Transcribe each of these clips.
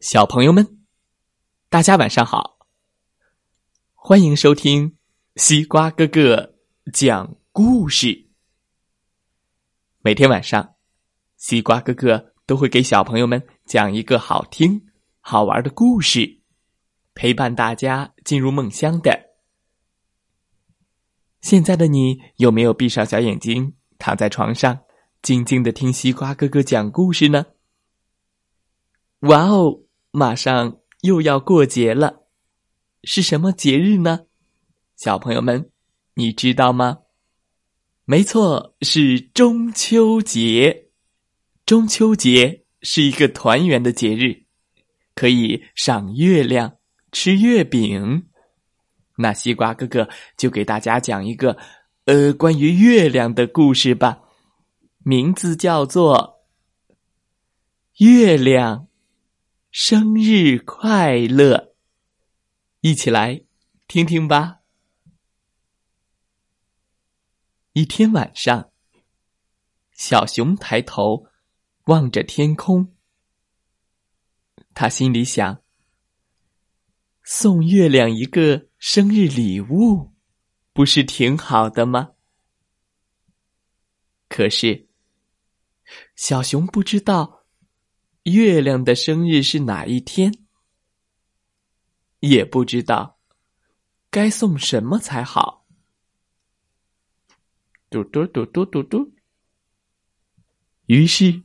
小朋友们，大家晚上好！欢迎收听西瓜哥哥讲故事。每天晚上，西瓜哥哥都会给小朋友们讲一个好听、好玩的故事，陪伴大家进入梦乡的。现在的你有没有闭上小眼睛，躺在床上，静静的听西瓜哥哥讲故事呢？哇哦！马上又要过节了，是什么节日呢？小朋友们，你知道吗？没错，是中秋节。中秋节是一个团圆的节日，可以赏月亮、吃月饼。那西瓜哥哥就给大家讲一个呃关于月亮的故事吧，名字叫做《月亮》。生日快乐！一起来听听吧。一天晚上，小熊抬头望着天空，他心里想：送月亮一个生日礼物，不是挺好的吗？可是，小熊不知道。月亮的生日是哪一天？也不知道该送什么才好。嘟嘟嘟嘟嘟嘟。于是，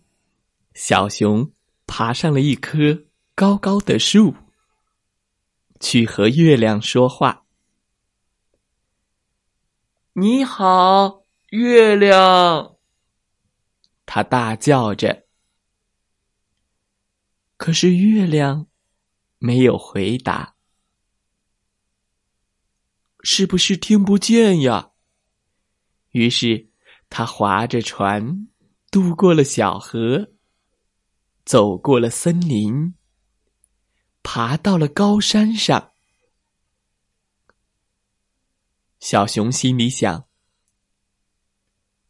小熊爬上了一棵高高的树，去和月亮说话。你好，月亮！他大叫着。可是月亮没有回答，是不是听不见呀？于是他划着船渡过了小河，走过了森林，爬到了高山上。小熊心里想：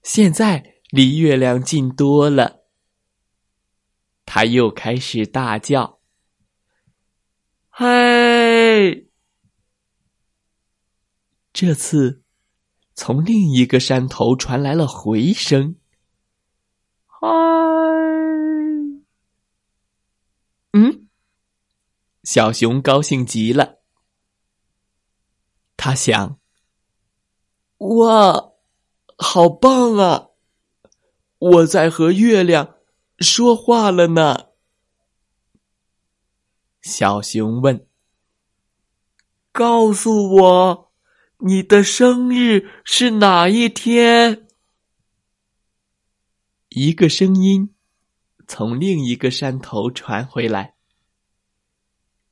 现在离月亮近多了。他又开始大叫：“嘿！”这次，从另一个山头传来了回声：“嗨！”嗯，小熊高兴极了。他想：“哇，好棒啊！我在和月亮。”说话了呢，小熊问：“告诉我，你的生日是哪一天？”一个声音从另一个山头传回来：“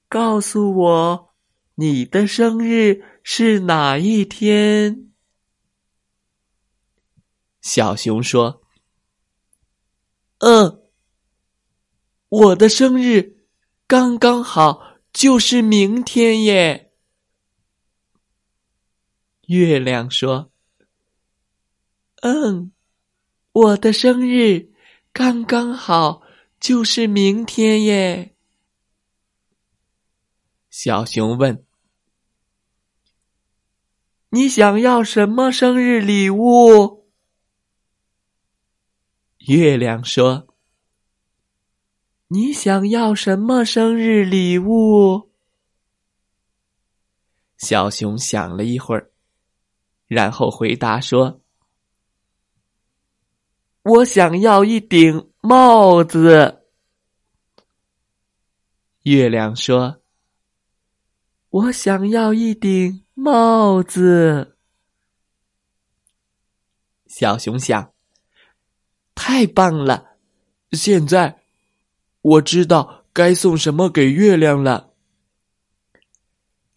告诉我，你的生日是哪一天？”小熊说：“嗯。”我的生日刚刚好，就是明天耶。月亮说：“嗯，我的生日刚刚好，就是明天耶。”小熊问：“你想要什么生日礼物？”月亮说。你想要什么生日礼物？小熊想了一会儿，然后回答说：“我想要一顶帽子。”月亮说：“我想要一顶帽子。”小熊想：“太棒了！现在。”我知道该送什么给月亮了。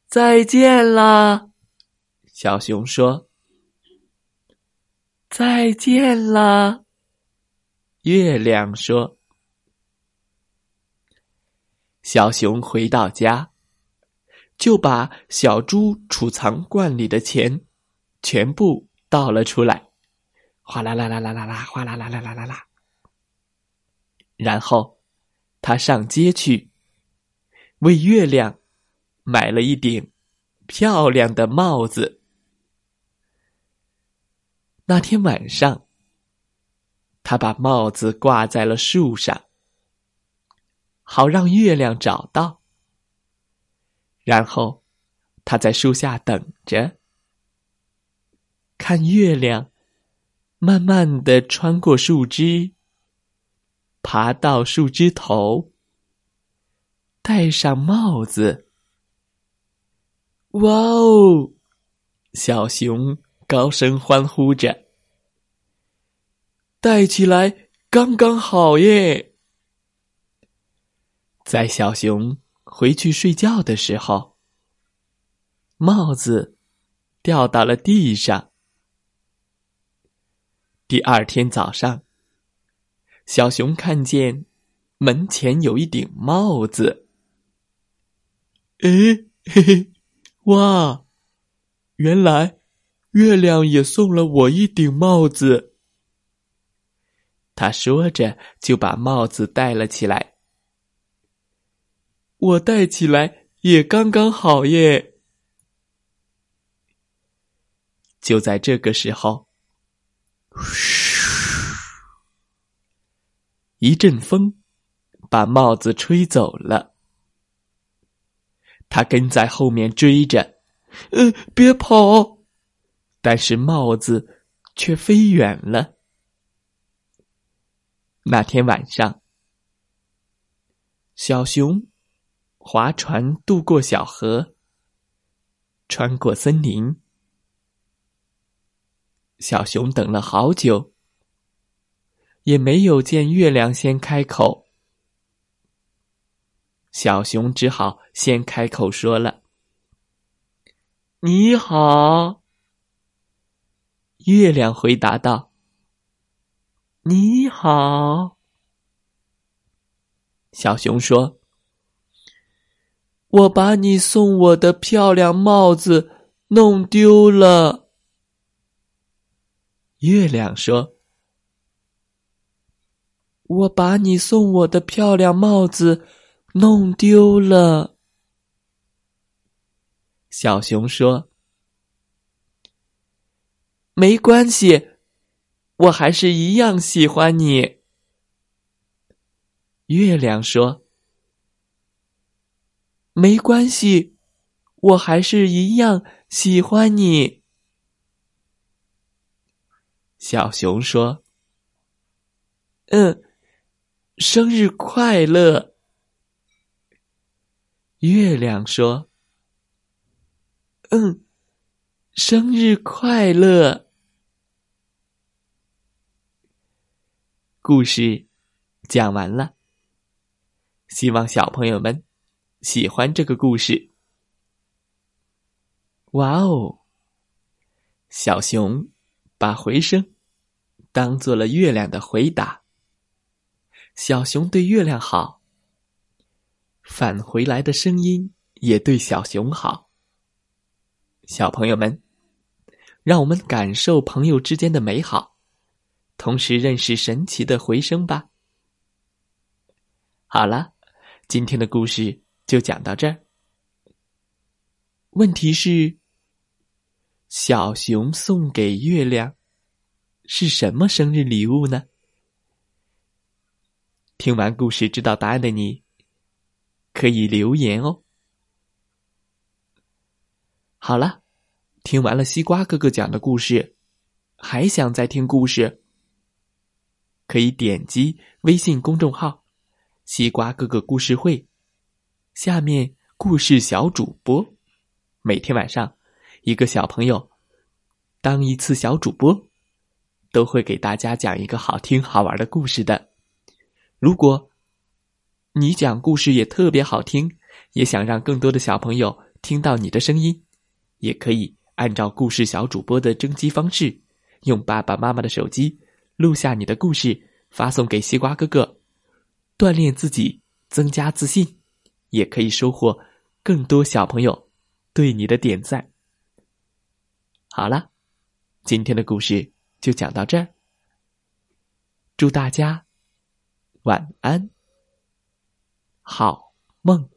再见啦，小熊说。再见啦，月亮说。小熊回到家，就把小猪储藏罐里的钱全部倒了出来，哗啦啦啦啦啦啦，哗啦啦啦啦啦啦，然后。他上街去，为月亮买了一顶漂亮的帽子。那天晚上，他把帽子挂在了树上，好让月亮找到。然后，他在树下等着，看月亮慢慢的穿过树枝，爬到树枝头，戴上帽子。哇哦！小熊高声欢呼着，戴起来刚刚好耶！在小熊。回去睡觉的时候，帽子掉到了地上。第二天早上，小熊看见门前有一顶帽子。哎，嘿嘿，哇！原来月亮也送了我一顶帽子。他说着，就把帽子戴了起来。我戴起来也刚刚好耶！就在这个时候，嘘，一阵风把帽子吹走了。他跟在后面追着，呃，别跑！但是帽子却飞远了。那天晚上，小熊。划船渡过小河，穿过森林。小熊等了好久，也没有见月亮先开口。小熊只好先开口说了：“你好。”月亮回答道：“你好。”小熊说。我把你送我的漂亮帽子弄丢了。月亮说：“我把你送我的漂亮帽子弄丢了。”小熊说：“没关系，我还是一样喜欢你。”月亮说。没关系，我还是一样喜欢你。小熊说：“嗯，生日快乐。”月亮说：“嗯，生日快乐。”故事讲完了，希望小朋友们。喜欢这个故事，哇哦！小熊把回声当做了月亮的回答。小熊对月亮好，返回来的声音也对小熊好。小朋友们，让我们感受朋友之间的美好，同时认识神奇的回声吧。好了，今天的故事。就讲到这儿。问题是，小熊送给月亮是什么生日礼物呢？听完故事知道答案的你，可以留言哦。好了，听完了西瓜哥哥讲的故事，还想再听故事？可以点击微信公众号“西瓜哥哥故事会”。下面故事小主播，每天晚上一个小朋友当一次小主播，都会给大家讲一个好听好玩的故事的。如果你讲故事也特别好听，也想让更多的小朋友听到你的声音，也可以按照故事小主播的征集方式，用爸爸妈妈的手机录下你的故事，发送给西瓜哥哥，锻炼自己，增加自信。也可以收获更多小朋友对你的点赞。好了，今天的故事就讲到这儿。祝大家晚安，好梦。